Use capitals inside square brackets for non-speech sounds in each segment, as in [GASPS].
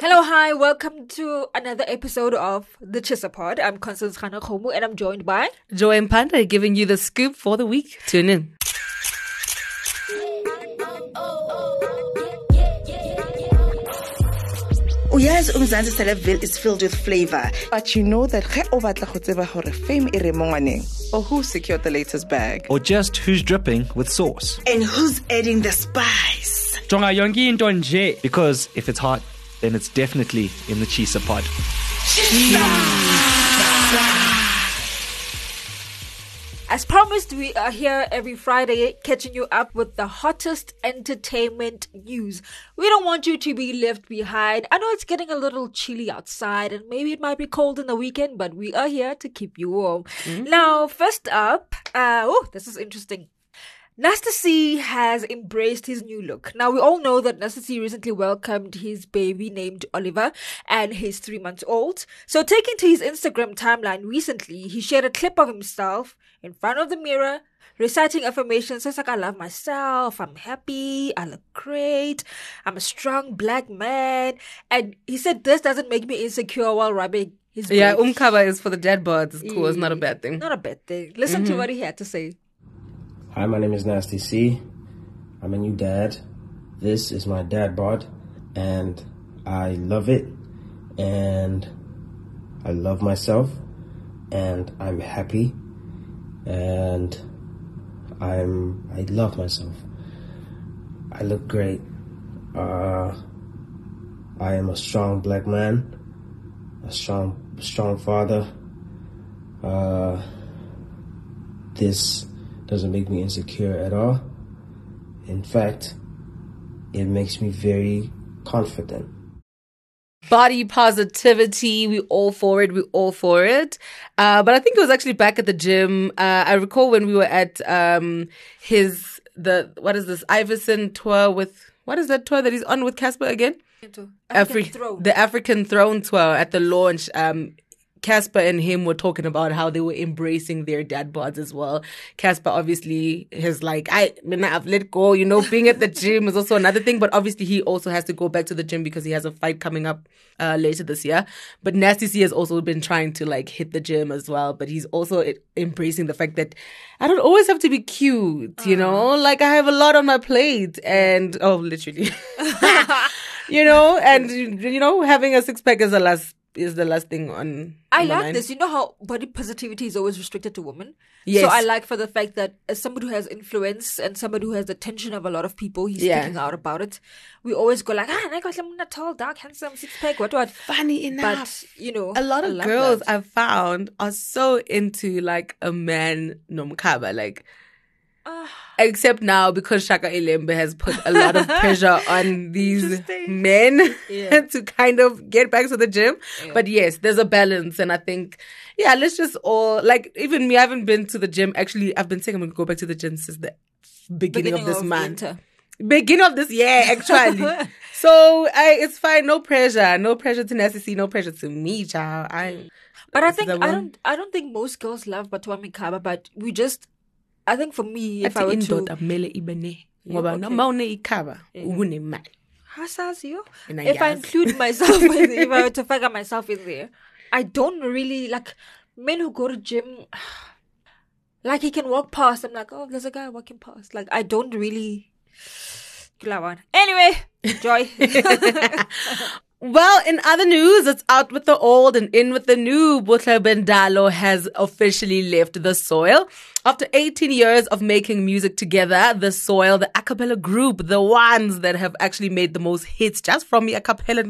Hello, hi, welcome to another episode of the TshisaPod. I'm Constance Gaanakgomo and I'm joined by Joy Mphande giving you the scoop for the week. Tune in. Oh, uyazi umzansi celebville is filled with flavor but you know that ge o batla go tseba gore fame e re mo or who secured the latest bag or just who's dripping with sauce. and who's adding the spice jonga yonke into nje Because if it's hot, then it's definitely in the Tshisa pod. As promised, we are here every Friday catching you up with the hottest entertainment news. We don't want you to be left behind. I know it's getting a little chilly outside and maybe it might be cold in the weekend, but we are here to keep you warm. Now, first up, uh, oh, this is interesting. Nasty C has embraced his new look. Now we all know that Nasty C recently welcomed his baby named Oliver and he's three months old. So taking to his Instagram timeline recently, he shared a clip of himself in front of the mirror reciting affirmations such like I love myself, I'm happy, I look great, I'm a strong black man. And he said this doesn't make me insecure while rubbing his baby. Yeah, umkaba is for the dad bods. It's cool. It's not a bad thing. Not a bad thing. Listen to mm-hmm. what he had to say. Hi, my name is Nasty C. I'm a new dad. This is my dad bod, and I love it, and I love myself, and I'm happy, and I'm I love myself. I look great. Uh, I am a strong black man, a strong strong father. Uh, this doesn't make me insecure at all. In fact, it makes me very confident. Body positivity. We all for it. We all for it. Uh, but I think it was actually back at the gym. Uh, I recall when we were at um, his the what is this Ivyson tour with what is that tour that he's on with Cassper again? African Afri- throne. the African Throne tour at the launch. Um, Cassper and him were talking about how they were embracing their dad bods as well. Cassper obviously has like, I, mean, I've let go, you know, being at the gym is also another thing, but obviously he also has to go back to the gym because he has a fight coming up uh, later this year. But Nasty C has also been trying to like hit the gym as well, but he's also embracing the fact that I don't always have to be cute, you know, like I have a lot on my plate and, oh, literally. [LAUGHS] you know, and you know, having a six pack is a last is the last thing on. I on like mind. this. You know how body positivity is always restricted to women? Yes. So I like for the fact that as somebody who has influence and somebody who has the attention of a lot of people, he's Yeah. speaking out about it. We always go like, ah, I got not tall, dark, handsome, six pack, what, what. Funny enough, But, you know, a lot of girls that. I've found are so into like a man nomkaba, like. Except now because Shaka Ilembe has put a lot of [LAUGHS] pressure on these men Yeah. [LAUGHS] to kind of get back to the gym. But yes, there's a balance. And I think, yeah, let's just all, like, even me, I haven't been to the gym. Actually, I've been saying I'm going to go back to the gym since the beginning, of this month. winter. Beginning of this year, actually. [LAUGHS] so I, it's fine. No pressure. No pressure to Nessie. No pressure to me, child. I. But I think I don't I don't think most girls love Batwa Mikaba, but we just I think for me, if I were to indoda kumele ibe ne ngoba okay. noma uneyikhaba unemali. Hasazio. And I If I include myself, [LAUGHS] in, if I were to figure myself in there, I don't really like men who go to gym. [SIGHS] Like he can walk past. I'm like, oh, there's a guy walking past. Like I don't really. [SIGHS] Anyway, joy. [LAUGHS] [LAUGHS] Well, in other news, it's out with the old and in with the new. Butler Bendalo has officially left the soil. After 18 years of making music together, the soil, the a cappella group, the ones that have actually made the most hits just from the a cappella,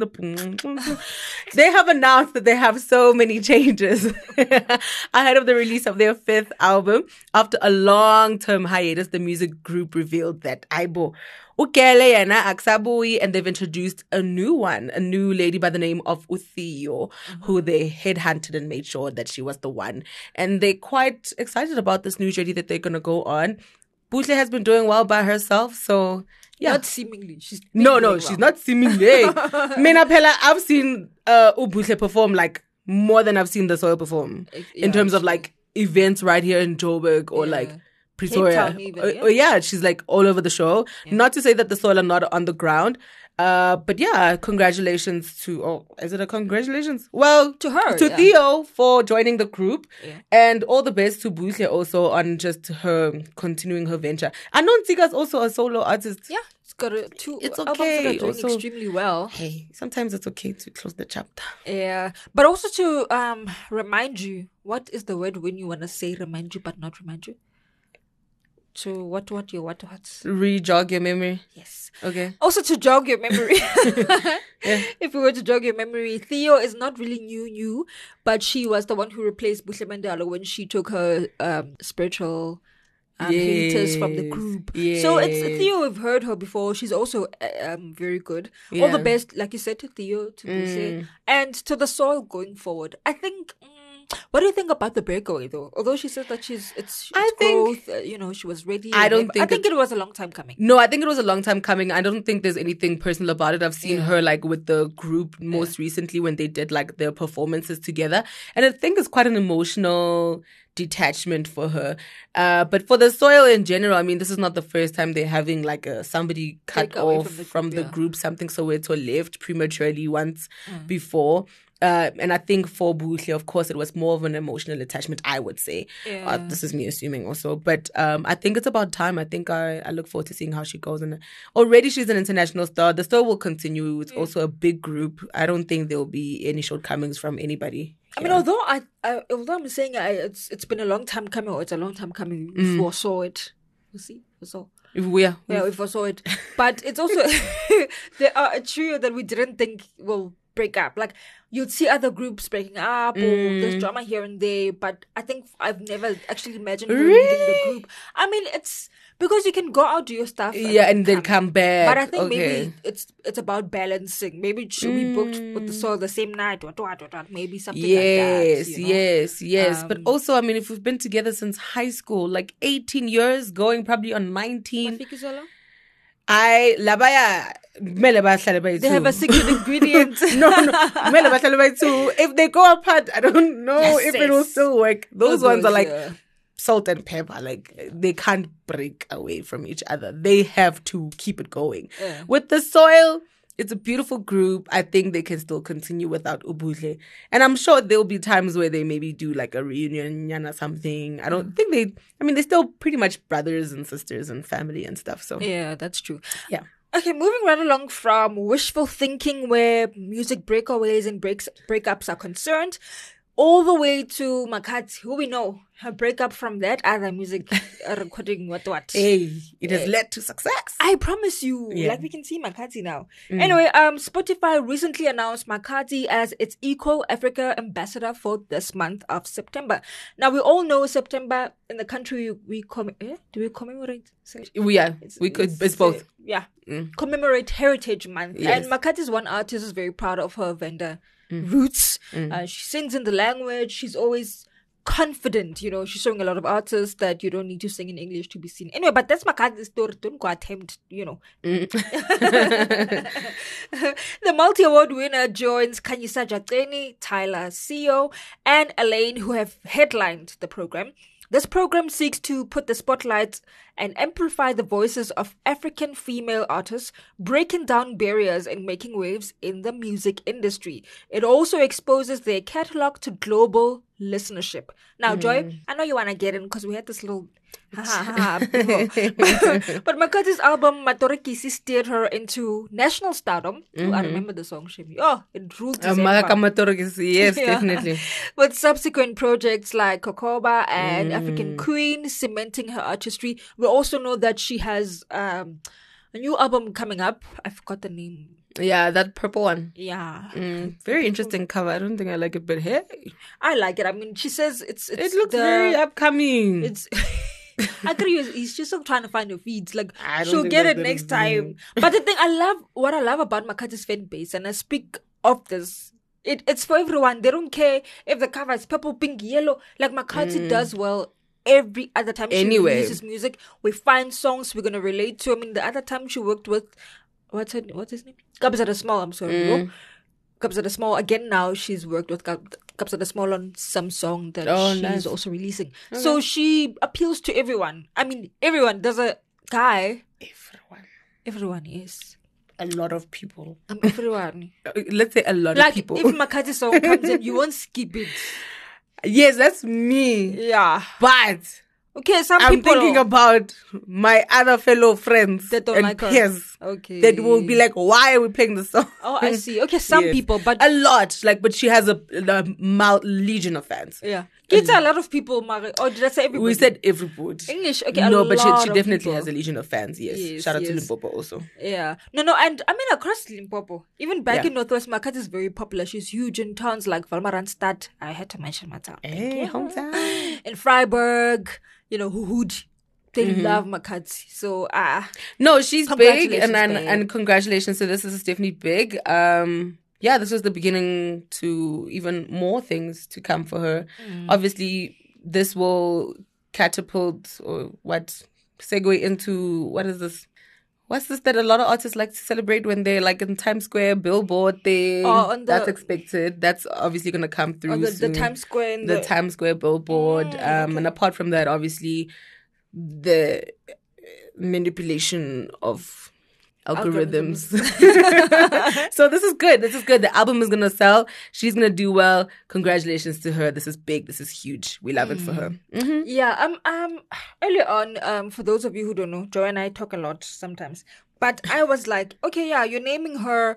they have announced that they have so many changes [LAUGHS] ahead of the release of their fifth album. After a long term hiatus, the music group revealed that Aibo Ukele yena akusabuyi and they've introduced a new one, a new lady by the name of Uthio, who they headhunted and made sure that she was the one. And they're quite excited about this new journey that they're gonna go on. Buhle has been doing well by herself, so yeah. Not seemingly. She's no, no, doing she's not seemingly. [LAUGHS] Mina Pella, I've seen uh Ubutle perform like more than I've seen the soil perform yeah, in terms of like events right here in Joburg or Yeah. like Pretoria. Even, Uh, yeah. uh, yeah, she's like all over the show. Not to say that the soil are not on the ground. Uh, but yeah, congratulations to, oh, is it a congratulations? Well, To her, to yeah. Theo for joining the group. And all the best to Buhle also on just her continuing her venture. I know Ntsika's also a solo artist. Yeah, it's got a two It's okay, doing also- extremely well. Hey, sometimes it's okay to close the chapter. Yeah, but also to um remind you, what is the word when you wanna say remind you but not remind you? To what what you what what? Re-jog your memory. Yes. Okay. Also to jog your memory. [LAUGHS] [LAUGHS] If we were to jog your memory, Theo is not really new new, but she was the one who replaced Buhle Mandela when she took her um spiritual um, hiatus from the Yes, group. So it's. Theo. We've heard her before. She's also uh, um very good. All the best, like you said, to Theo, to Buse, and to the soil going forward. I think. What do you think about the breakaway, though? Although she says that she's it's, it's I think- growth, uh, you know, she was ready. I don't ev- I think think it- it was a long time coming. No, I think it was a long time coming. I don't think there's anything personal about it. I've seen her like with the group most recently when they did like their performances together. And I think it's quite an emotional detachment for her. Uh, but for the soil in general, I mean, this is not the first time they're having like a, somebody cut away off from the from group, the yeah. group, something Soweto left prematurely once Mm. before. Uh, and I think for Buhle, of course, it was more of an emotional attachment, I would say. Uh, this is me assuming also. But um, I think it's about time. I think I, I look forward to seeing how she goes. And already she's an international star. The star will continue. It's also a big group. I don't think there will be any shortcomings from anybody. I mean, although I, I although I'm saying I, it's it's been a long time coming, or it's a long time coming. We foresaw it. We see, foresaw. If we are, Yeah, we foresaw it. But it's also [LAUGHS] [LAUGHS] there are a trio that we didn't think will break up. Like you'd see other groups breaking up, or Mm. there's drama here and there. But I think I've never actually imagined her leading the group. I mean, it's because you can go out do your stuff. yeah, and then come back. But I think okay. maybe it's it's about balancing. Maybe it should be booked with the soul the same night. What, maybe something like Yes, that. you know? yes, yes. but Um, also, I mean, if we've been together since high school, like 18 years, going probably on 19, Mafikizolo? I labaya kumele bahlale bayi They have a secret ingredient. [LAUGHS] no, no, kumele bahlale bayi two. If they go apart, I don't know Yes, if it will still work. Those ones are like yeah. salt and pepper. Like they can't break away from each other. They have to keep it going. Yeah. With the soil, it's a beautiful group. I think they can still continue without Ubule. And I'm sure there'll be times where they maybe do like a reunion or something. I Mm. don't think they, I mean, they're still pretty much brothers and sisters and family and stuff. So, Yeah, that's true. yeah. Okay, moving right along from wishful thinking where music breakaways and breaks breakups are concerned, all the way to Makhadzi, who we know her breakup from that other music [LAUGHS] recording what what. Hey, it has led to success. I promise you, Yeah. like we can see Makhadzi now. Anyway, um, Spotify recently announced Makhadzi as its EQUAL Africa ambassador for this month of September. Now we all know September in the country we com- eh? do we commemorate? We are. We could, it's both. uh, yeah. Commemorate Heritage Month. Yes. And Makhadzi's one artist is very proud of her Venda Mm. roots. Mm. Uh, she sings in the language. She's always confident, you know. She's showing a lot of artists that you don't need to sing in English to be seen. Anyway, but that's Makhadzi's story. Don't go attempt, you know. Mm. [LAUGHS] the multi award winner joins Kanyisa Jateni, Tyler Seo, and Elaine, who have headlined the program. This program seeks to put the spotlight and amplify the voices of African female artists, breaking down barriers and making waves in the music industry. It also exposes their catalog to global listenership. Now, Joy, mm-hmm. I know you want to get in because we had this little. [LAUGHS] [LAUGHS] but Makhadzi's album Matorokisi steered her into national stardom. Ooh, I remember the song Shemi. Oh, it ruled December. Makakamatoro, yes, [LAUGHS] Yeah. definitely. With subsequent projects like Kokovha and Mm. African Queen cementing her artistry. We also know that she has um, a new album coming up. I forgot the name. Yeah, that purple one. Yeah. Mm, very interesting cover. I don't think I like it, but hey, I like it. I mean, she says it's, it's it looks the, very upcoming. It's. I agree. He's just trying to find your feeds. Like she'll get it next time. But the thing I love, what I love about Makhadzi's fan base, and I speak of this. It, it's for everyone. They don't care if the cover is purple, pink, yellow. Like Makhadzi does well every other time she Mm. Anyway. releases music. We find songs we're gonna relate to. I mean, the other time she worked with what's her what's his name? Kabza De Small. I'm sorry. Mm. De Small again. Now she's worked with De Small on some song that Oh, she's nice. also releasing. So she appeals to everyone. I mean, everyone. There's a guy. Everyone. Everyone is. a lot of people. I'm everyone. [LAUGHS] Uh, Let's say a lot like of people. if [LAUGHS] Makhadzi song comes in, you won't skip it. yes, that's me. Yeah. But Okay, some I'm people thinking about my other fellow friends That don't and like her. peers Okay. that will be like, "Why are we playing the song?" Oh, I see. Okay, some Yes. people, but a lot. Like, but she has a, a mal- legion of fans. yeah, it's a lot of people. Mari. Or did I say everybody? We said everybody. English. Okay, a no, but she, she definitely people. has a legion of fans. Yes. Yes, Shout out to yes. Limpopo also. Yeah. No, no, and I mean across Limpopo, even back Yeah. in Northwest Makhadzi is very popular. She's huge in towns like Wolmaransstad. I had to mention my town. Hey, hometown. [GASPS] In Vryburg, you know, Huhud. They Mm-hmm. love Makhadzi. So ah, No, she's big, and and, and congratulations. So this is definitely big. Um, yeah, this was the beginning to even more things to come for her. Mm. Obviously, this will catapult or what segue into what is this? What's this that a lot of artists like to celebrate when they're like in Times Square billboard thing? Oh, on the- That's expected. That's obviously gonna come through. or the, the Times Square the, the, Times Square billboard. Mm, um, and apart from that, obviously, the manipulation of algorithms. [LAUGHS] [LAUGHS] so this is good. This is good. The album is gonna sell. She's gonna do well. Congratulations to her. This is big. This is huge. We love it for her. hmm Yeah, um, um, earlier on, um, for those of you who don't know, Joy and I talk a lot sometimes. But I was like, okay, yeah, you're naming her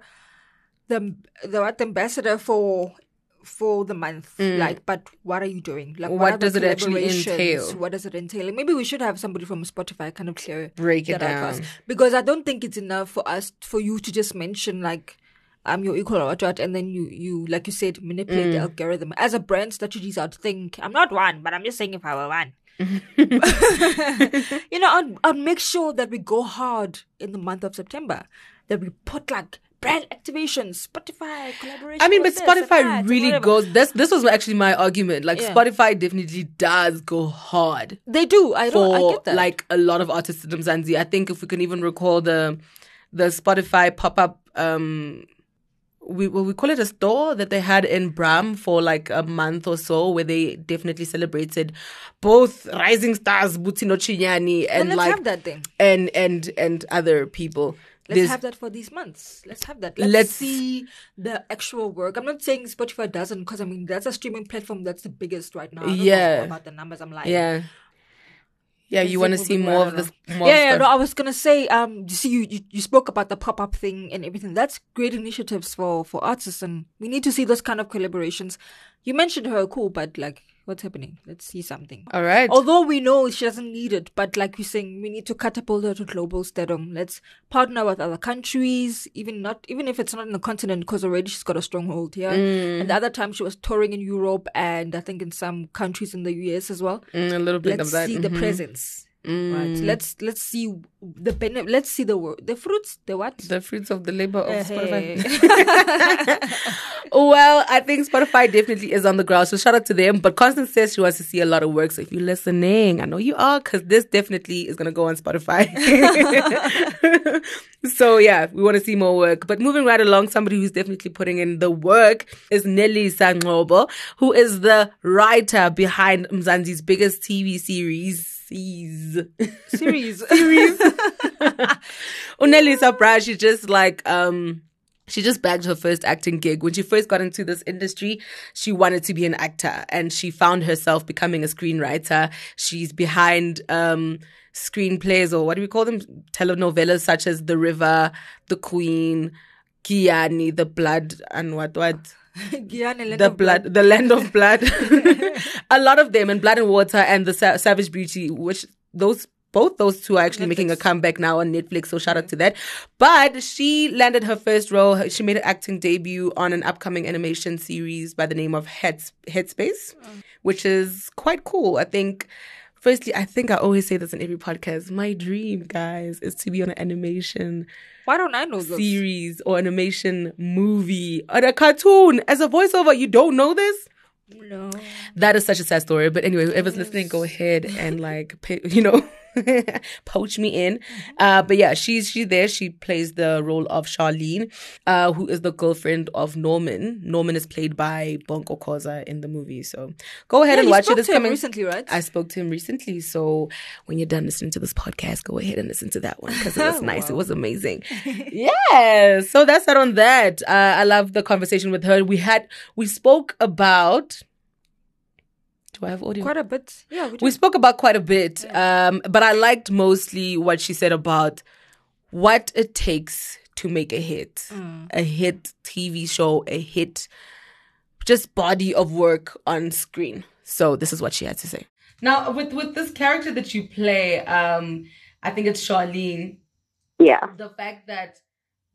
the the what ambassador for for the month. Like, but what are you doing? Like, Mm. What does it actually entail? What does it entail? Maybe we should have somebody from Spotify kind of clear Break it that out for us. down. because I don't think it's enough for us for you to just mention like. I'm your equal or what, what, and then you, you, like you said, manipulate Mm. the algorithm. As a brand strategist, I'd think, I'm not one, but I'm just saying if I were one. [LAUGHS] [LAUGHS] you know, I'd, I'd make sure that we go hard in the month of September. That we put like brand activations, Spotify collaboration. I mean, but that Spotify really goes. This this was actually my argument. Like Yeah. Spotify definitely does go hard. They do. I don't. I get that. like a lot of artists in Mzansi. I think if we can even recall the the Spotify pop up um we well, we call it a store that they had in Bram for like a month or so where they definitely celebrated both rising stars Butino Chinyani and let's like have that thing. and and and other people. Let's There's- have that for these months. Let's have that. Let's, Let's- see the actual work. I'm not saying Spotify doesn't, because I mean that's a streaming platform that's the biggest right now. I don't know Yeah. about the numbers. I'm like, yeah. Yeah, you want to see more of this more yeah, yeah. No, I was gonna say, um, you see, you, you you spoke about the pop up thing and everything. That's great initiatives for for artists, and we need to see those kind of collaborations. You mentioned her, cool, but like, what's happening? Let's see something. All right. Although we know she doesn't need it, but like we're saying, we need to catapult her to global stardom. Let's partner with other countries, even not even if it's not in the continent, because already she's got a stronghold here. Mm. And the other time she was touring in Europe and I think in some countries in the US as well Mm, a little bit let's of that. see the mhm. Right Mm. let's let's see the bene- let's see the the fruits the what The fruits of the labor of Spotify. Eh, [LAUGHS] well, I think Spotify definitely is on the ground. So shout out to them. But Constance says she wants to see a lot of work. So if you're listening, I know you are because this definitely is going to go on Spotify. [LAUGHS] so yeah, we want to see more work. But moving right along, somebody who's definitely putting in the work is Nelly Sangobo, who is the writer behind Mzansi's biggest TV series. Series Series. [LAUGHS] series. [LAUGHS] Uneli Sabra, she just like um she just bagged her first acting gig. When she first got into this industry, she wanted to be an actor and she found herself becoming a screenwriter. She's behind um screenplays or what do we call them? Telenovelas such as The River, The Queen, Giyani, The Blood, and what what? [LAUGHS] The blood, the land of blood. [LAUGHS] a lot of them, and Blood and Water, and the Sa- Savage Beauty, which those both those two are actually making a comeback now on Netflix. So shout out to that. But she landed her first role. She made an acting debut on an upcoming animation series by the name of Heads Headspace, which is quite cool. I think. Firstly, I think I always say this in every podcast. My dream, guys, is to be on an animation why don't i know those series or animation movie or a cartoon as a voiceover. You don't know this? no That is such a sad story. But anyway, whoever's listening, go ahead and like, pay, you know, [LAUGHS] [LAUGHS] poach me in. Uh, but yeah, she's she there. She plays the role of Charlene, uh, who is the girlfriend of Norman. Norman is played by Bonko Khoza in the movie. So go ahead Yeah, and watch it. It's to him coming recently, right? I spoke to him recently. So when you're done listening to this podcast, go ahead and listen to that one because it was [LAUGHS] nice. It was amazing. [LAUGHS] yeah. So that's that on that. Uh, I love the conversation with her. We had we spoke about. Do I have audio? Quite a bit. Yeah, we, we spoke about quite a bit, um, but I liked mostly what she said about what it takes to make a hit, a hit TV show, a hit, just body of work on screen. So this is what she had to say. Now, with with this character that you play, um, I think it's Charlene. Yeah. The fact that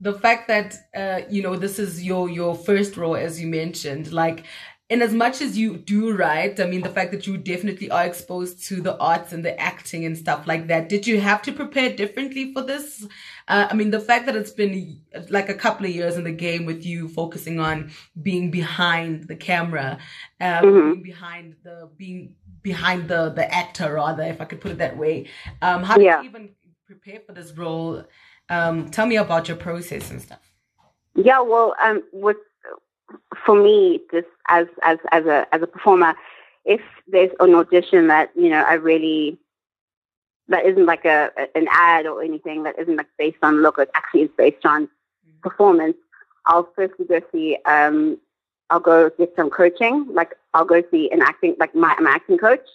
the fact that uh, you know this is your your first role, as you mentioned, like in as much as you do write, I mean, the fact that you definitely are exposed to the arts and the acting and stuff like that, did you have to prepare differently for this? Uh, I mean, the fact that it's been like a couple of years in the game with you focusing on being behind the camera, um, being behind the, being behind the, the actor rather, if I could put it that way. Um, how did Yeah. you even prepare for this role? Um, tell me about your process and stuff. Yeah, well, um, with for me, just as as as a as a performer, if there's an audition that you know I really that isn't like a an ad or anything that isn't like based on look, it actually is based on performance. I'll firstly go see. Um, I'll go get some coaching. Like I'll go see an acting like my, my acting coach,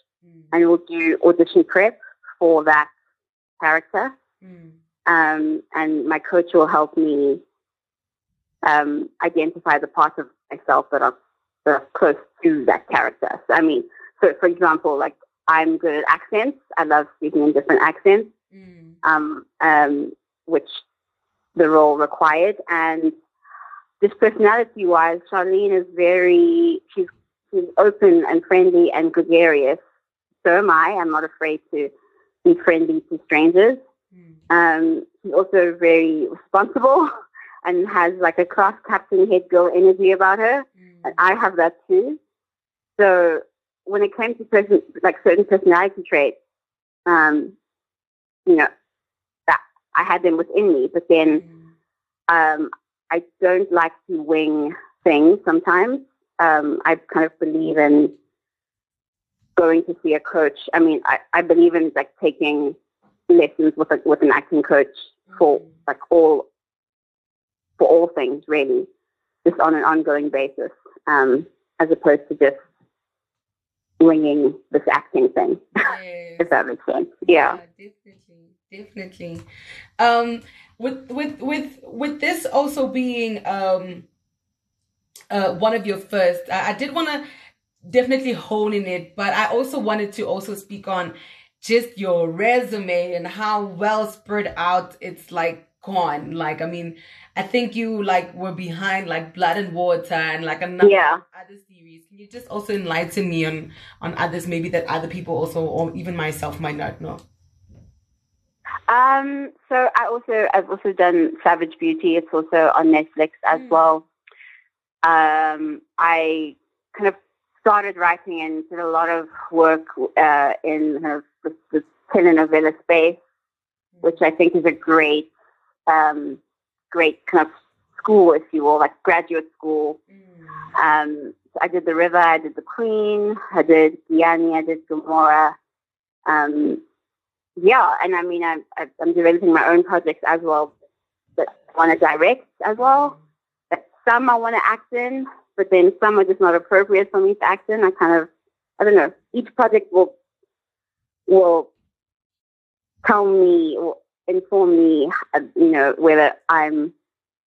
and we'll do audition prep for that character. Um, and my coach will help me um, identify the parts of myself that are, that are close to that character. So, I mean, so for example, like I'm good at accents. I love speaking in different accents, um, um, which the role required. And just personality-wise, Charlene is very she's she's open and friendly and gregarious. So am I. I'm not afraid to be friendly to strangers. Um, she's also very responsible [LAUGHS] and has like a class captain head girl energy about her, and I have that too. So when it came to person like certain personality traits, um, you know, that I had them within me, but then um, I don't like to wing things sometimes. Um, I kind of believe in going to see a coach. I mean, I, I believe in like taking lessons with a, with an acting coach for like all for all things really, just on an ongoing basis, um, as opposed to just winging this acting thing. [LAUGHS] if that makes sense. Yeah. definitely, definitely. Um, with with with with this also being um, uh, one of your first, I, I did want to definitely hone in it, but I also wanted to also speak on just your resume and how well spread out it's like gone. Like, I mean, I think you like were behind like Blood and Water and like another Yeah. other series. Can you just also enlighten me on on others maybe that other people also or even myself might not know? Um, so I also I've also done Savage Beauty. It's also on Netflix as well. Um, I kind of started writing and did a lot of work uh, in kind of the, the telenovela space, which I think is a great, um, great kind of school, if you will, like graduate school. Um, so I did The River, I did The Queen, I did Giyani, I did Gomora. Um, yeah, and I mean, I'm, I'm developing my own projects as well that I want to direct as well. That some I want to act in, but then some are just not appropriate for me to act in. I kind of, I don't know. Each project will will tell me inform me, uh, you know, whether I'm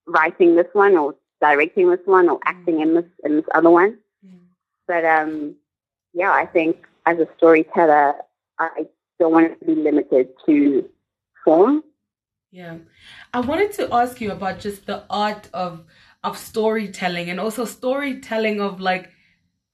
writing this one or directing this one or acting in this in this other one. But um, yeah, I think as a storyteller, I don't want it to be limited to form. Yeah. I wanted to ask you about just the art of of storytelling and also storytelling of like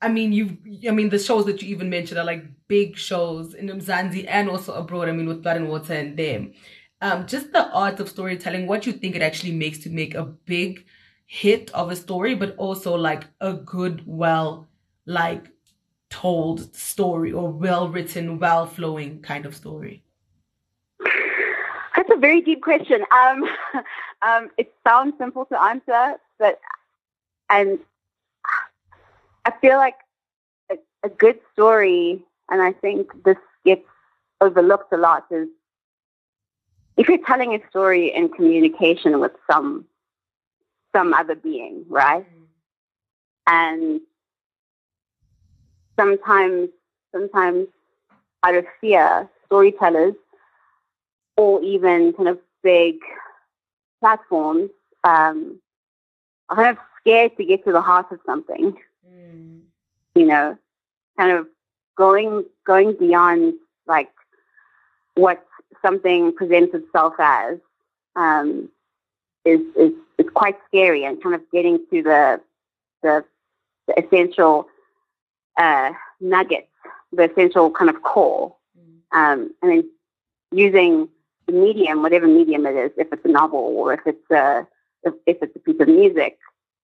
I mean you I mean the shows that you even mentioned are like big shows in Mzansi and also abroad, I mean with Blood and Water and them. Um just the art of storytelling, what you think it actually makes to make a big hit of a story, but also like a good, well like told story or well written, well flowing kind of story. That's a very deep question. Um, [LAUGHS] um, it sounds simple to answer, but and I feel like a, a good story, and I think this gets overlooked a lot, is if you're telling a story in communication with some some other being, right? And sometimes, sometimes out of fear, storytellers or even kind of big platforms um, are kind of scared to get to the heart of something. Mm. You know, kind of going going beyond like what something presents itself as um, is, is is quite scary, and kind of getting to the the, the essential uh, nuggets, the essential kind of core, um, and then using the medium, whatever medium it is, if it's a novel or if it's a if, if it's a piece of music,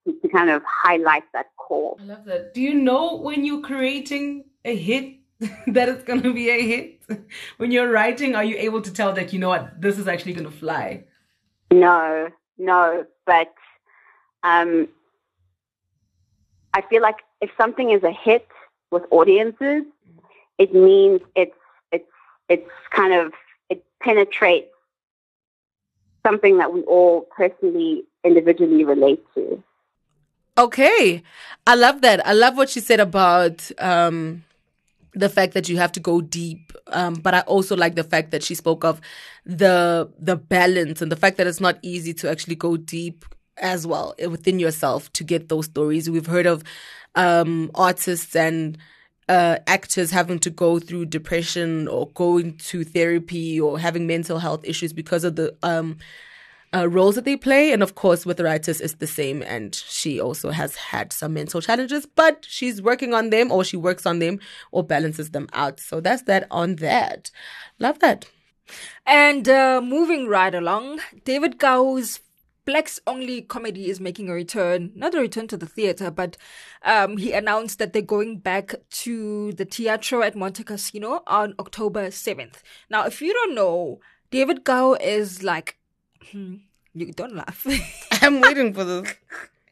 to, to kind of highlight that core. I love that. Do you know when you're creating a hit [LAUGHS] that it's going to be a hit? When you're writing, are you able to tell that, you know what, this is actually going to fly? No, no, but um, I feel like if something is a hit with audiences, it means it's it's it's kind of it penetrates something that we all personally, individually relate to. Okay. I love that. I love what she said about um, the fact that you have to go deep. Um, but I also like the fact that she spoke of the the balance and the fact that it's not easy to actually go deep as well within yourself to get those stories. We've heard of um, artists and uh, actors having to go through depression or going to therapy or having mental health issues because of the um, uh, roles that they play. And of course, with the writers, it's the same. And she also has had some mental challenges, but she's working on them or she works on them or balances them out. So that's that on that. Love that. And uh, moving right along, David Kau's Blacks Only comedy is making a return, not a return to the theater, but um, he announced that they're going back to the Teatro at Montecasino on October 7th. Now, if you don't know, David Kau is like, hmm, you don't laugh. [LAUGHS] I'm waiting for this.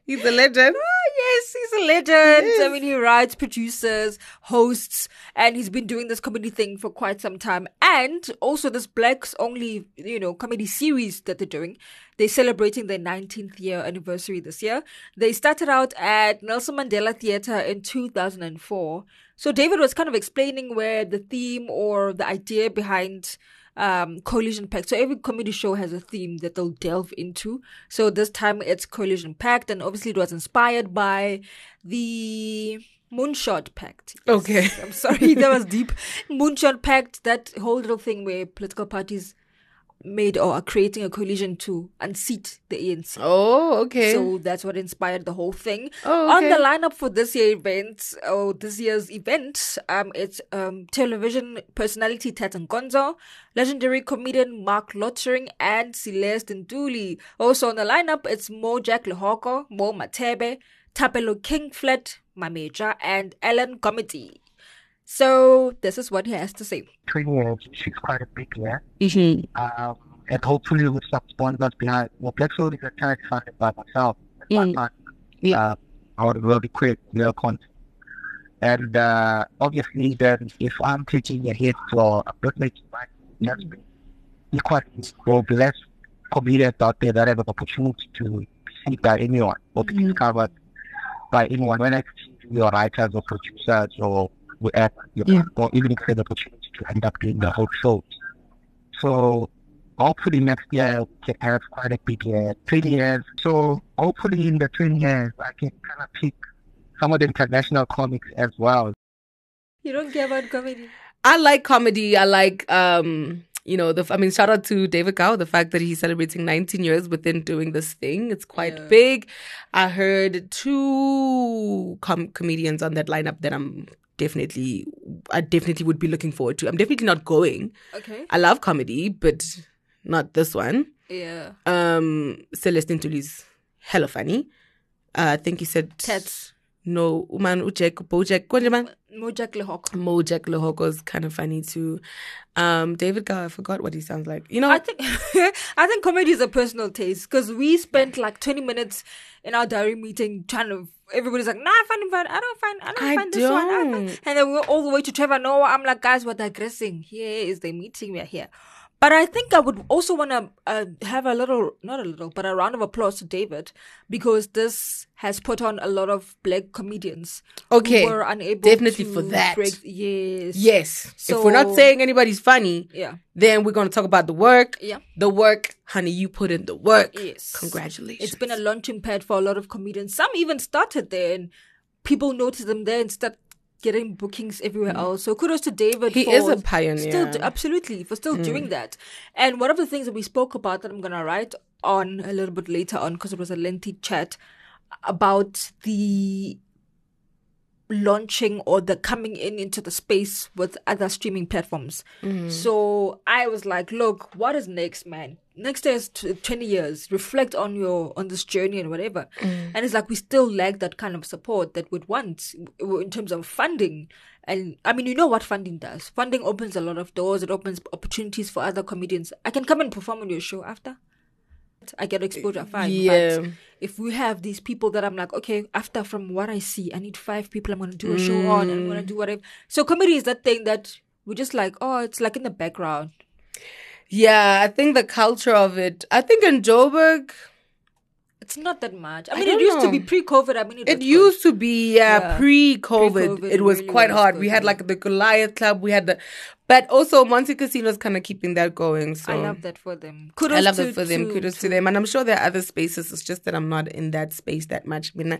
He's a legend. Oh, yes, he's a legend. I mean, he writes, produces, hosts, and he's been doing this comedy thing for quite some time. And also this Blacks Only, you know, comedy series that they're doing. They're celebrating their 19th year anniversary this year. They started out at Nelson Mandela Theatre in 2004. So David was kind of explaining where the theme or the idea behind um, Coalition Pact. So every comedy show has a theme that they'll delve into. So this time it's Coalition Pact, and obviously it was inspired by the Moonshot Pact. Yes, Okay. I'm sorry, that was deep. [LAUGHS] Moonshot Pact, that whole little thing where political parties made or are creating a coalition to unseat the ANC. Oh, okay. So that's what inspired the whole thing. Oh, okay. On the lineup for this year event, or this year's event, um, it's um television personality Tats Nkonzo, legendary comedian Mark Lottering, and Celeste Ntuli. Also on the lineup, it's Mojak Lehoko, Mo Matebe, Tapelo Kingflet, Mameja, and Ellen Comedy. So this is what he has to say. 20 years, she's quite a big year. Mhm. Um, and hopefully with some sponsors behind. Well, Blacks Only is a charity funded by myself. and my Mm. partner. Yeah. Uh, I would really quick, real content. And uh, obviously, then if I'm taking a hit for a birthday to my husband, equally, there will be less comedians out there that have an opportunity to be seen by anyone or be discovered by anyone. When I see your writers or producers or whoever, you know, or even if they have the opportunity to end up doing the whole show. So hopefully next year we can have quite a big year, 20 years. So hopefully in the 20 years I can kind of pick some of the international comics as well. You don't care about comedy. I like comedy. I like, um, you know, the. I mean, shout out to David Kau, the fact that he's celebrating 19 years within doing this thing. It's quite big. I heard two com- comedians on that lineup that I'm definitely, I definitely would be looking forward to. I'm definitely not going. Okay. I love comedy, but not this one. Yeah. Um, Celeste Ntuli's hella funny. Uh, I think he said Tats. No, man, Ujek, Bojack, man? Mojak Lehok. Mojak Lehoko is kind of funny too. Um, David Kau, I forgot what he sounds like. You know, I think [LAUGHS] I think comedy is a personal taste because we spent like 20 minutes in our diary meeting trying to. Everybody's like, nah, I find him fun. I don't find. I don't I find this one. I don't. find. And then we're all the way to Trevor Noah. I'm like, guys, we're digressing. Here is the meeting. We're here. But I think I would also want to uh, have a little, not a little, but a round of applause to David because this has put on a lot of black comedians. Okay, who were unable definitely to for that. Break, yes. yes. if we're not saying anybody's funny, Yeah. then we're going to talk about the work. Yeah. The work, honey, you put in the work. Yes. Congratulations. It's been a launching pad for a lot of comedians. Some even started there and people noticed them there and start getting bookings everywhere else. So kudos to David. Mm. He is a pioneer. Mm. Still, do- absolutely, for still doing that. And one of the things that we spoke about that I'm going to write on a little bit later on because it was a lengthy chat about the launching or the coming in into the space with other streaming platforms. So I was like, look, what is next, man? Next day is t- 20 years. Reflect on your on this journey and whatever. Mm. And it's like we still lack that kind of support that we'd want in terms of funding. And I mean, you know what funding does. Funding opens a lot of doors. It opens opportunities for other comedians. I can come and perform on your show after. I get exposure, uh, fine. Yeah. But if we have these people that I'm like, okay, after from what I see, I need five people I'm gonna do a show on and I'm gonna mm. do whatever. So comedy is that thing that we're just like, oh, it's like in the background. Yeah, I think the culture of it. I think in Joburg, It's not that much. I I mean, it don't used to be pre-COVID. I mean, it, it was used to be yeah, Yeah. pre-COVID. Pre-COVID, It was really quite hard. We had like the Goliath Club. We had the, but also Montecasino's kind of keeping that going. So I love that for them. Kudos I love to, it for them. to- Kudos to them. And I'm sure there are other spaces. It's just that I'm not in that space that much. Mina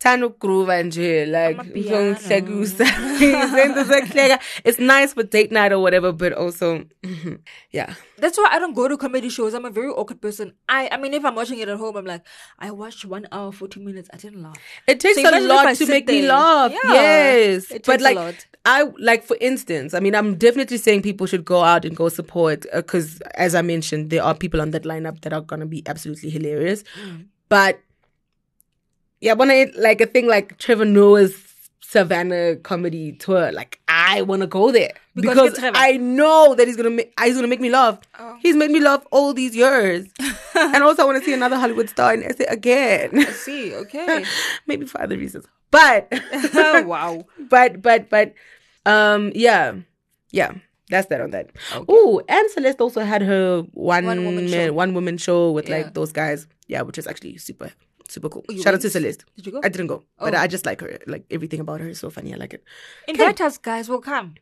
Tano groove nje like Amapiano. ngiyongihlegusa. [LAUGHS] Izenzo. It's nice for date night or whatever, but also [LAUGHS] yeah. That's why I don't go to comedy shows. I'm a very awkward person. I, I mean, if I'm watching it at home, I'm like, I watched one hour, 40 minutes. I didn't laugh. It takes So a imagine if I lot to make me laugh. Yeah, yes. it but takes a like lot. I like for instance, I mean I'm definitely saying people should go out and go support because as I mentioned there are people on that lineup that are going to be absolutely hilarious. Mm. But yeah, I like a thing like Trevor Noah's Savannah comedy tour, like I want to go there Because because. I know that he's gonna make he's gonna make me laugh. Oh. He's made me laugh all these years, [LAUGHS] and also I want to see another Hollywood star in SA again. I see. [LAUGHS] Okay. maybe for other reasons. But [LAUGHS] oh, wow. but but but um yeah. Yeah. That's that on that. Oh, and Celeste also had her one One woman man, show. one woman show with Yeah. like those guys. Yeah, which is actually super super cool. Oh, you Shout out to? Celeste. Did you go? I didn't go, but Oh. I just like her. Like everything about her is so funny. I like it. Invite us, guys. We'll come.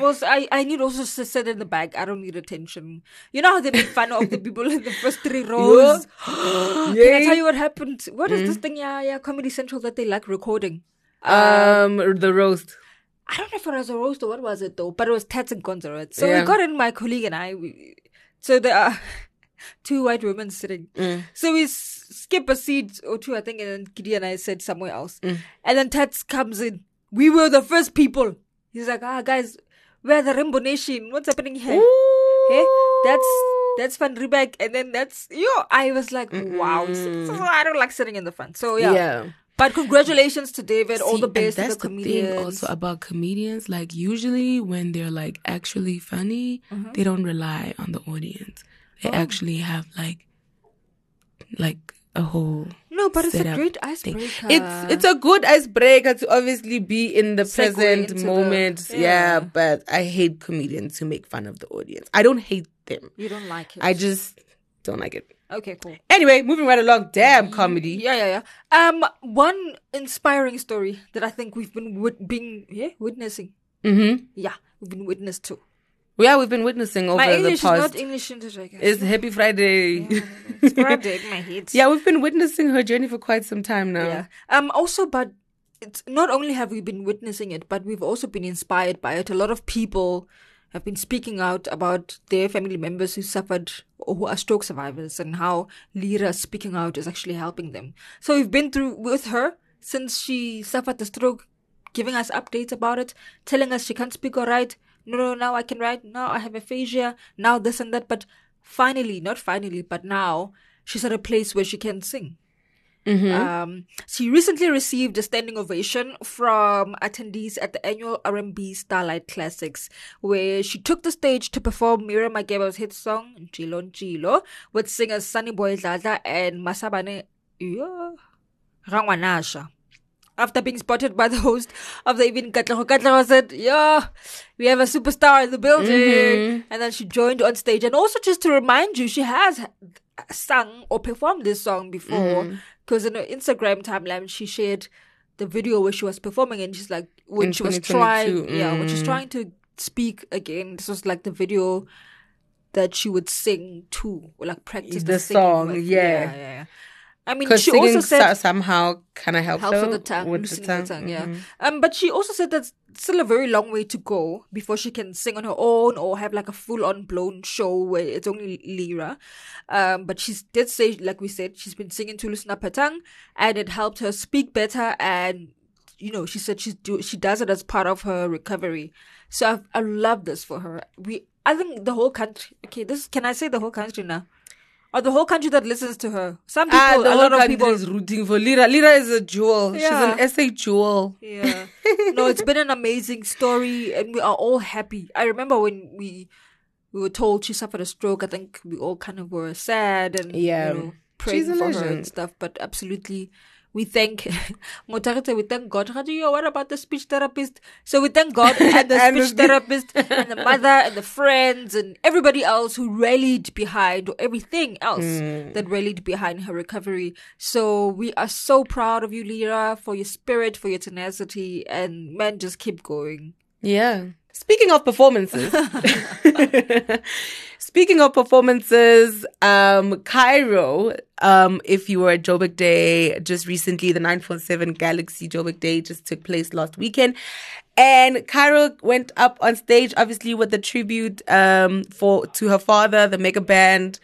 Was I, I need also to sit in the back. I don't need attention. You know how they make fun of the people in the first three [LAUGHS] rows? [GASPS] Can I tell you what happened? What is Mm. this thing? Yeah, yeah, Comedy Central that they like recording. Um, the roast. I don't know if it was a roast or what was it though, but it was Tats and Gonzo. So Yeah. we got in, my colleague and I. We, so there are [LAUGHS] two white women sitting. Mm. So we skip a seat or two, I think, and then Giddy and I said somewhere else. Mm. And then Tats comes in. We were the first people. He's like, ah, guys, we're the Rainbow Nation. What's happening here? Hey, that's that's Van Riebeeck, and then that's yo. I was like, wow. So, so I don't like sitting in the front. So yeah. Yeah. But congratulations to David. All the best to that's the the comedians. thing also about comedians. Like usually when they're like actually funny, Mm-hmm. they don't rely on the audience. They Oh. actually have like like a whole No, but it's a great thing. icebreaker. It's it's a good icebreaker to obviously be in the Segue present into the- moment. yeah. yeah, but I hate comedians who make fun of the audience. I don't hate them. you don't like it. I just don't like it. okay, cool. Anyway, moving right along. Damn comedy. Yeah, yeah, yeah. Um, one inspiring story that I think we've been wit- being yeah witnessing. Mm-hmm. Yeah, we've been witness to. Yeah, we've been witnessing over My the English is past. not English English. It's Happy Friday. It's grabbed it in my head. [LAUGHS] yeah, we've been witnessing her journey for quite some time now. Yeah. Um. Also, but it's not only have we been witnessing it, but we've also been inspired by it. A lot of people have been speaking out about their family members who suffered or who are stroke survivors and how Lira speaking out is actually helping them. So we've been through with her since she suffered the stroke, giving us updates about it, telling us she can't speak all right. No, no, now I can write. Now I have aphasia. Now this and that. But finally, not finally, but now she's at a place where she can sing. Um, she recently received a standing ovation from attendees at the annual R&B Starlight Classics, where she took the stage to perform Miriam Makeba's hit song "Chilo Chilo" with singers Sunny Boy Dladla and Masabane Rangwanasha. After being spotted by the host of the evening, Katlego Katlego said, Yeah, we have a superstar in the building. And then she joined on stage. And also, just to remind you, she has sung or performed this song before. Because in her Instagram timeline, she shared the video where she was performing, and she's like, when In she was trying, 2022, yeah, when she's mm. trying to speak again, this was like the video that she would sing to, or like practice the, The singing song, with. yeah. yeah, yeah. I mean, she also said so- somehow kind of helps, helps her with the tongue, With the tongue. the tongue, yeah. Mhm. Um, but she also said that's still a very long way to go before she can sing on her own or have like a full-on blown show where it's only Lira. Um, but she did say, like we said, she's been singing to loosen up her tongue, and it helped her speak better. And you know, she said she's do she does it as part of her recovery. So I I love this for her. We I think the whole country. Okay, this can I say the whole country now? Or the whole country that listens to her. Some people, Ah, the a whole lot of country people is rooting for Lira. Lira is a jewel. Yeah. She's an SA jewel. Yeah. [LAUGHS] no, it's been an amazing story and we are all happy. I remember when we we were told she suffered a stroke, I think we all kind of were sad and Yeah. you know, praying for her and stuff. But absolutely we thank [LAUGHS] Motarete, we thank God. Rajiyo, what about the speech therapist? So we thank God [LAUGHS] and the And speech spe- [LAUGHS] therapist and the mother and the friends and everybody else who rallied behind or everything else Mm. that rallied behind her recovery. So we are so proud of you, Lira, for your spirit, for your tenacity, and man, just keep going. Yeah. Speaking of performances, [LAUGHS] speaking of performances, um, Kairo, um, if you were at Joburg Day just recently, the 947 Galaxy Joburg Day just took place last weekend. And Kairo went up on stage, obviously, with the tribute um, for to her father, the mega band.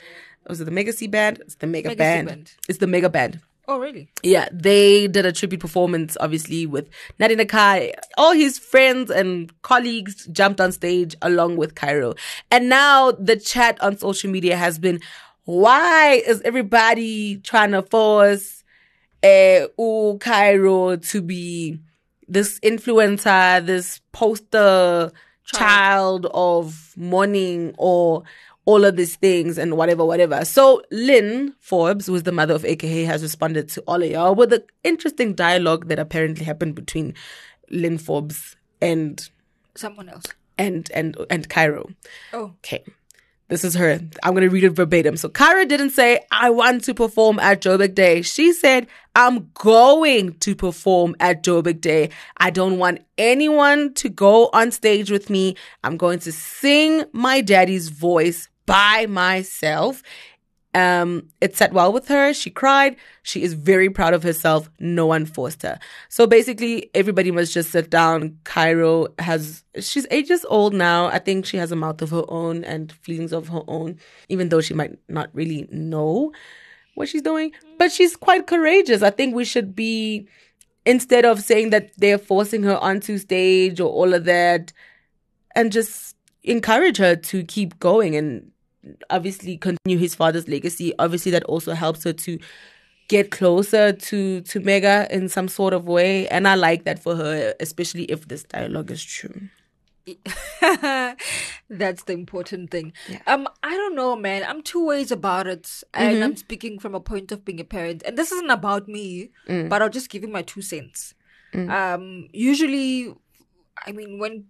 Was it the Mega C band? It's the mega Mega band. band. It's the mega band. Oh, really? Yeah, they did a tribute performance, obviously, with Nadia Nakai. All his friends and colleagues jumped on stage along with Kairo. And now the chat on social media has been, why is everybody trying to force uh, Kairo to be this influencer, this poster child of mourning or all of these things and whatever, whatever. So Lynn Forbes, who is the mother of AKA, has responded to all of y'all with an interesting dialogue that apparently happened between Lynn Forbes and Someone else. and and and Kairo. Oh, Okay. This is her. I'm going to read it verbatim. So Kara didn't say, I want to perform at Joburg Day. She said, I'm going to perform at Joburg Day. I don't want anyone to go on stage with me. I'm going to sing my daddy's voice by myself. Um, it sat well with her. She cried. She is very proud of herself. No one forced her. So basically, everybody must just sit down. Kairo has, she's years old now. I think she has a mouth of her own and feelings of her own, even though she might not really know what she's doing. But she's quite courageous. I think we should be, instead of saying that they're forcing her onto stage or all of that, and just encourage her to keep going and obviously continue his father's legacy. Obviously, that also helps her to get closer to to Mega in some sort of way, and I like that for her, especially if this dialogue is true. [LAUGHS] That's the important thing. Um, I don't know, man. I'm two ways about it, and Mm-hmm. I'm speaking from a point of being a parent. And this isn't about me, Mm. but I'll just give you my two cents. Um, usually, I mean, when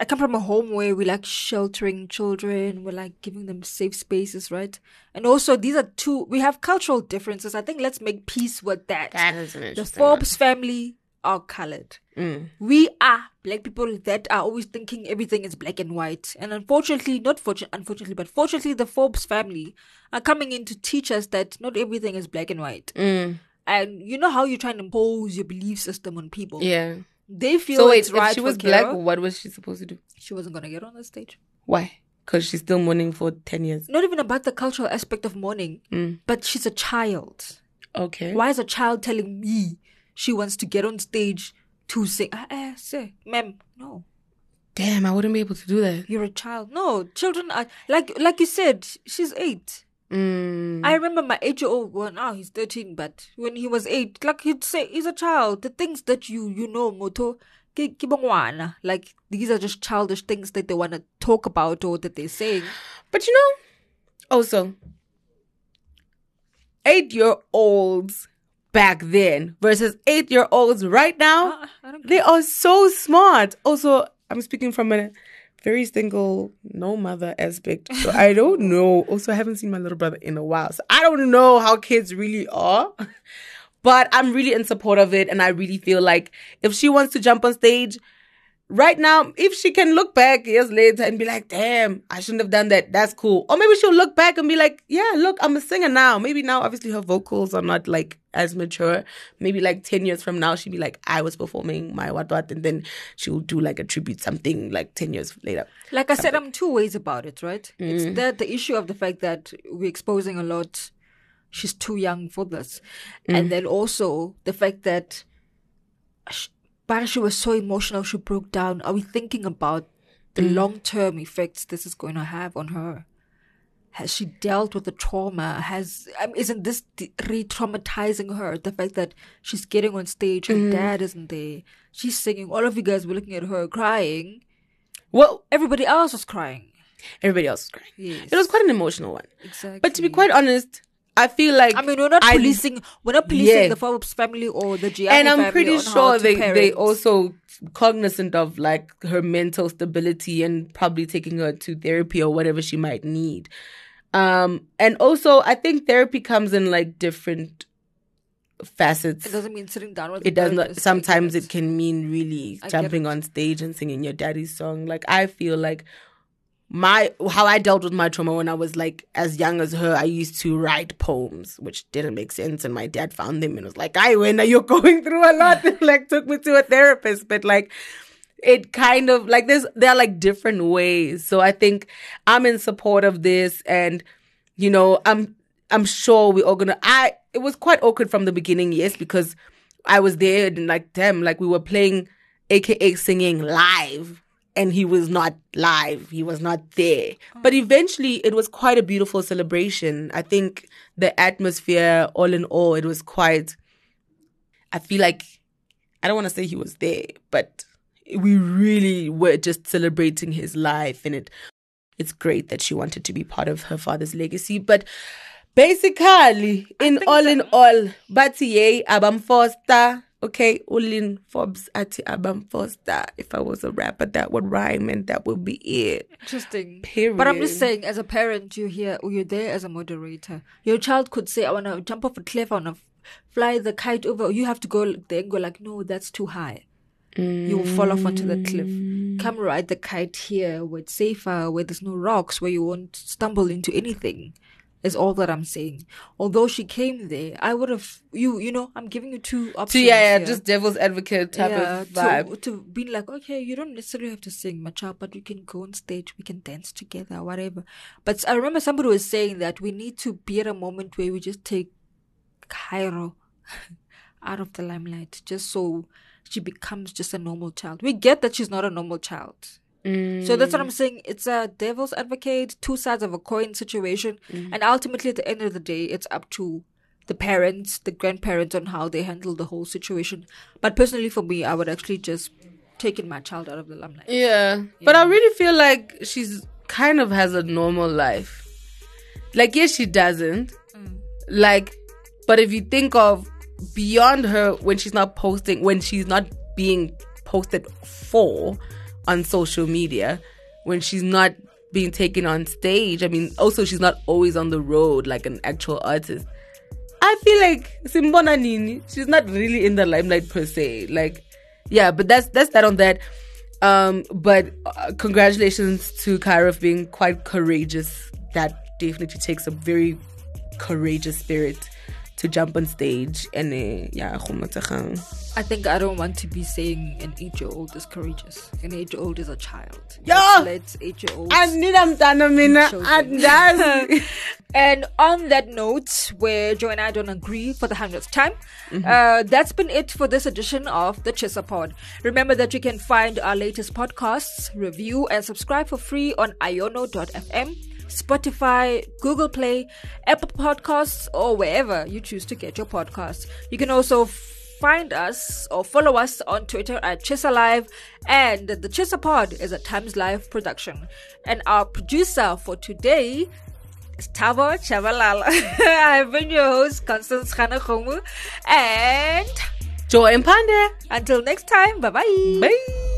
I- come from a home where we like sheltering children, we're like giving them safe spaces, right? And also, these are two. We have cultural differences. I think let's make peace with that. That is an the Forbes family are colored. Mm. We are black people that are always thinking everything is black and white. And unfortunately, not fortunately, unfortunately, but fortunately, the Forbes family are coming in to teach us that not everything is black and white. Mm. And you know how you're trying to impose your belief system on people. Yeah. They feel So wait, it's right if she for was black, Kero. what was she supposed to do? she wasn't gonna get on the stage. Why? Because she's still mourning for ten years. Not even about the cultural aspect of mourning, Mm. but she's a child. Okay. Why is a child telling me she wants to get on stage to sing? Ah, eh, say, ma'am, no. Damn, I wouldn't be able to do that. You're a child. No, children are like like you said. She's eight. Mm. I remember my eight year old well now he's thirteen, but when he was eight, like he'd say he's a child. The things that you you know, moto ke ke like these are just childish things that they want to talk about or that they're saying. But you know, also, eight year olds back then versus eight year olds right now, uh, they are so smart. Also, I'm speaking from a very single, no mother aspect. So I don't know. Also, I haven't seen my little brother in a while. So I don't know how kids really are. [LAUGHS] But I'm really in support of it. And I really feel like if she wants to jump on stage, right now, if she can look back years later and be like, damn, I shouldn't have done that, that's cool. Or maybe she'll look back and be like, yeah, look, I'm a singer now. Maybe now, obviously, her vocals are not like as mature. Maybe like 10 years from now, she'd be like, I was performing my what what. And then she'll do like a tribute something like 10 years later. Like I said, I'm two ways about it, right? Mm. It's that the issue of the fact that we're exposing a lot. She's too young for this, Mm. and then also the fact that, sh- but she was so emotional, she broke down. Are we thinking about the Mm. long term effects this is going to have on her? Has she dealt with the trauma? Has um, isn't this de- re-traumatizing her? The fact that she's getting on stage, her Mm. dad isn't there, she's singing. All of you guys were looking at her crying. Well, Everybody else was crying. everybody else was crying. Yes. It was quite an emotional one. Exactly. But to be quite honest, I feel like I mean, we're not I- policing. We're not policing Yeah. the Forbes family or the Jiyane and I'm pretty sure they they also cognizant of like her mental stability and probably taking her to therapy or whatever she might need. Um, and also I think therapy comes in like different facets. It doesn't mean sitting down with. It does not. Sometimes get it can mean really I jumping on stage and singing your daddy's song. Like I feel like my how I dealt with my trauma when I was like as young as her. I used to write poems, which didn't make sense, and my dad found them and was like, "I when you're going [LAUGHS] through a lot." [LAUGHS] like took me to a therapist, but like it kind of like there's there are like different ways. So I think I'm in support of this, and you know I'm I'm sure we're all gonna. I it was quite awkward from the beginning, yes, because I was there and like damn, like we were playing, aka singing live, and he was not live. He was not there. But mm. eventually, it was quite a beautiful celebration. I think the atmosphere, all in all, it was quite. I feel like I don't want to say he was there, but we really were just celebrating his life, and it it's great that she wanted to be part of her father's legacy. But basically, in all in all, yay, Abam Foster. Okay, Ulin Forbes ati Abam Foster. If I was a rapper, that would rhyme and that would be it. Interesting. Period. But I'm just saying, as a parent, you're here, or you're there as a moderator. Your child could say, "I want to jump off a cliff. I want to fly the kite over." You have to go there and go like, "No, that's too high." You will fall off onto the cliff. Mm. Come ride the kite here, where it's safer, where there's no rocks, where you won't stumble into anything. Is all that I'm saying. Although she came there, I would have you. You know, I'm giving you two options. So yeah, yeah, here. just devil's advocate type of vibe. To, to be like, okay, you don't necessarily have to sing, my child, but we can go on stage, we can dance together, whatever. But I remember somebody was saying that we need to be at a moment where we just take Kairo [LAUGHS] out of the limelight, just so she becomes just a normal child. We get that she's not a normal child. So that's what I'm saying. It's a devil's advocate, two sides of a coin situation. Mm-hmm. And ultimately, at the end of the day, it's up to the parents, the grandparents on how they handle the whole situation. But personally, for me, I would actually just taken my child out of the limelight. Yeah. But I really feel like she's kind of has a normal life. Like, yes, she doesn't. Mm. Like, but if you think of beyond her when she's not posting, when she's not being posted for on social media, when she's not being taken on stage, I mean, also she's not always on the road like an actual artist. I feel like Simbona Nini, she's not really in the limelight per se. Like, yeah, but that's that's that on that. Um, but uh, congratulations to Kairo for being quite courageous. That definitely takes a very courageous spirit to jump on stage and yeah. I think I don't want to be saying an eight year old is courageous. An eight year old is a child. Yeah. Let's let eight year olds. Andilamntana mina Children. andazi. [LAUGHS] And on that note, where Joe and I don't agree for the hundredth time, Mm-hmm. uh, that's been it for this edition of the TshisaPod. Remember that you can find our latest podcasts, review, and subscribe for free on iono.fm. Spotify, Google Play, Apple Podcasts, or wherever you choose to get your podcasts. You can also find us or follow us on Twitter at TshisaLIVE, and the Chisa Pod is a Times Live production. And our producer for today is Tavo Chavalala. [LAUGHS] I've been your host, Constance Gaanakgomo, and Joy Mphande. until next time, bye bye. Bye.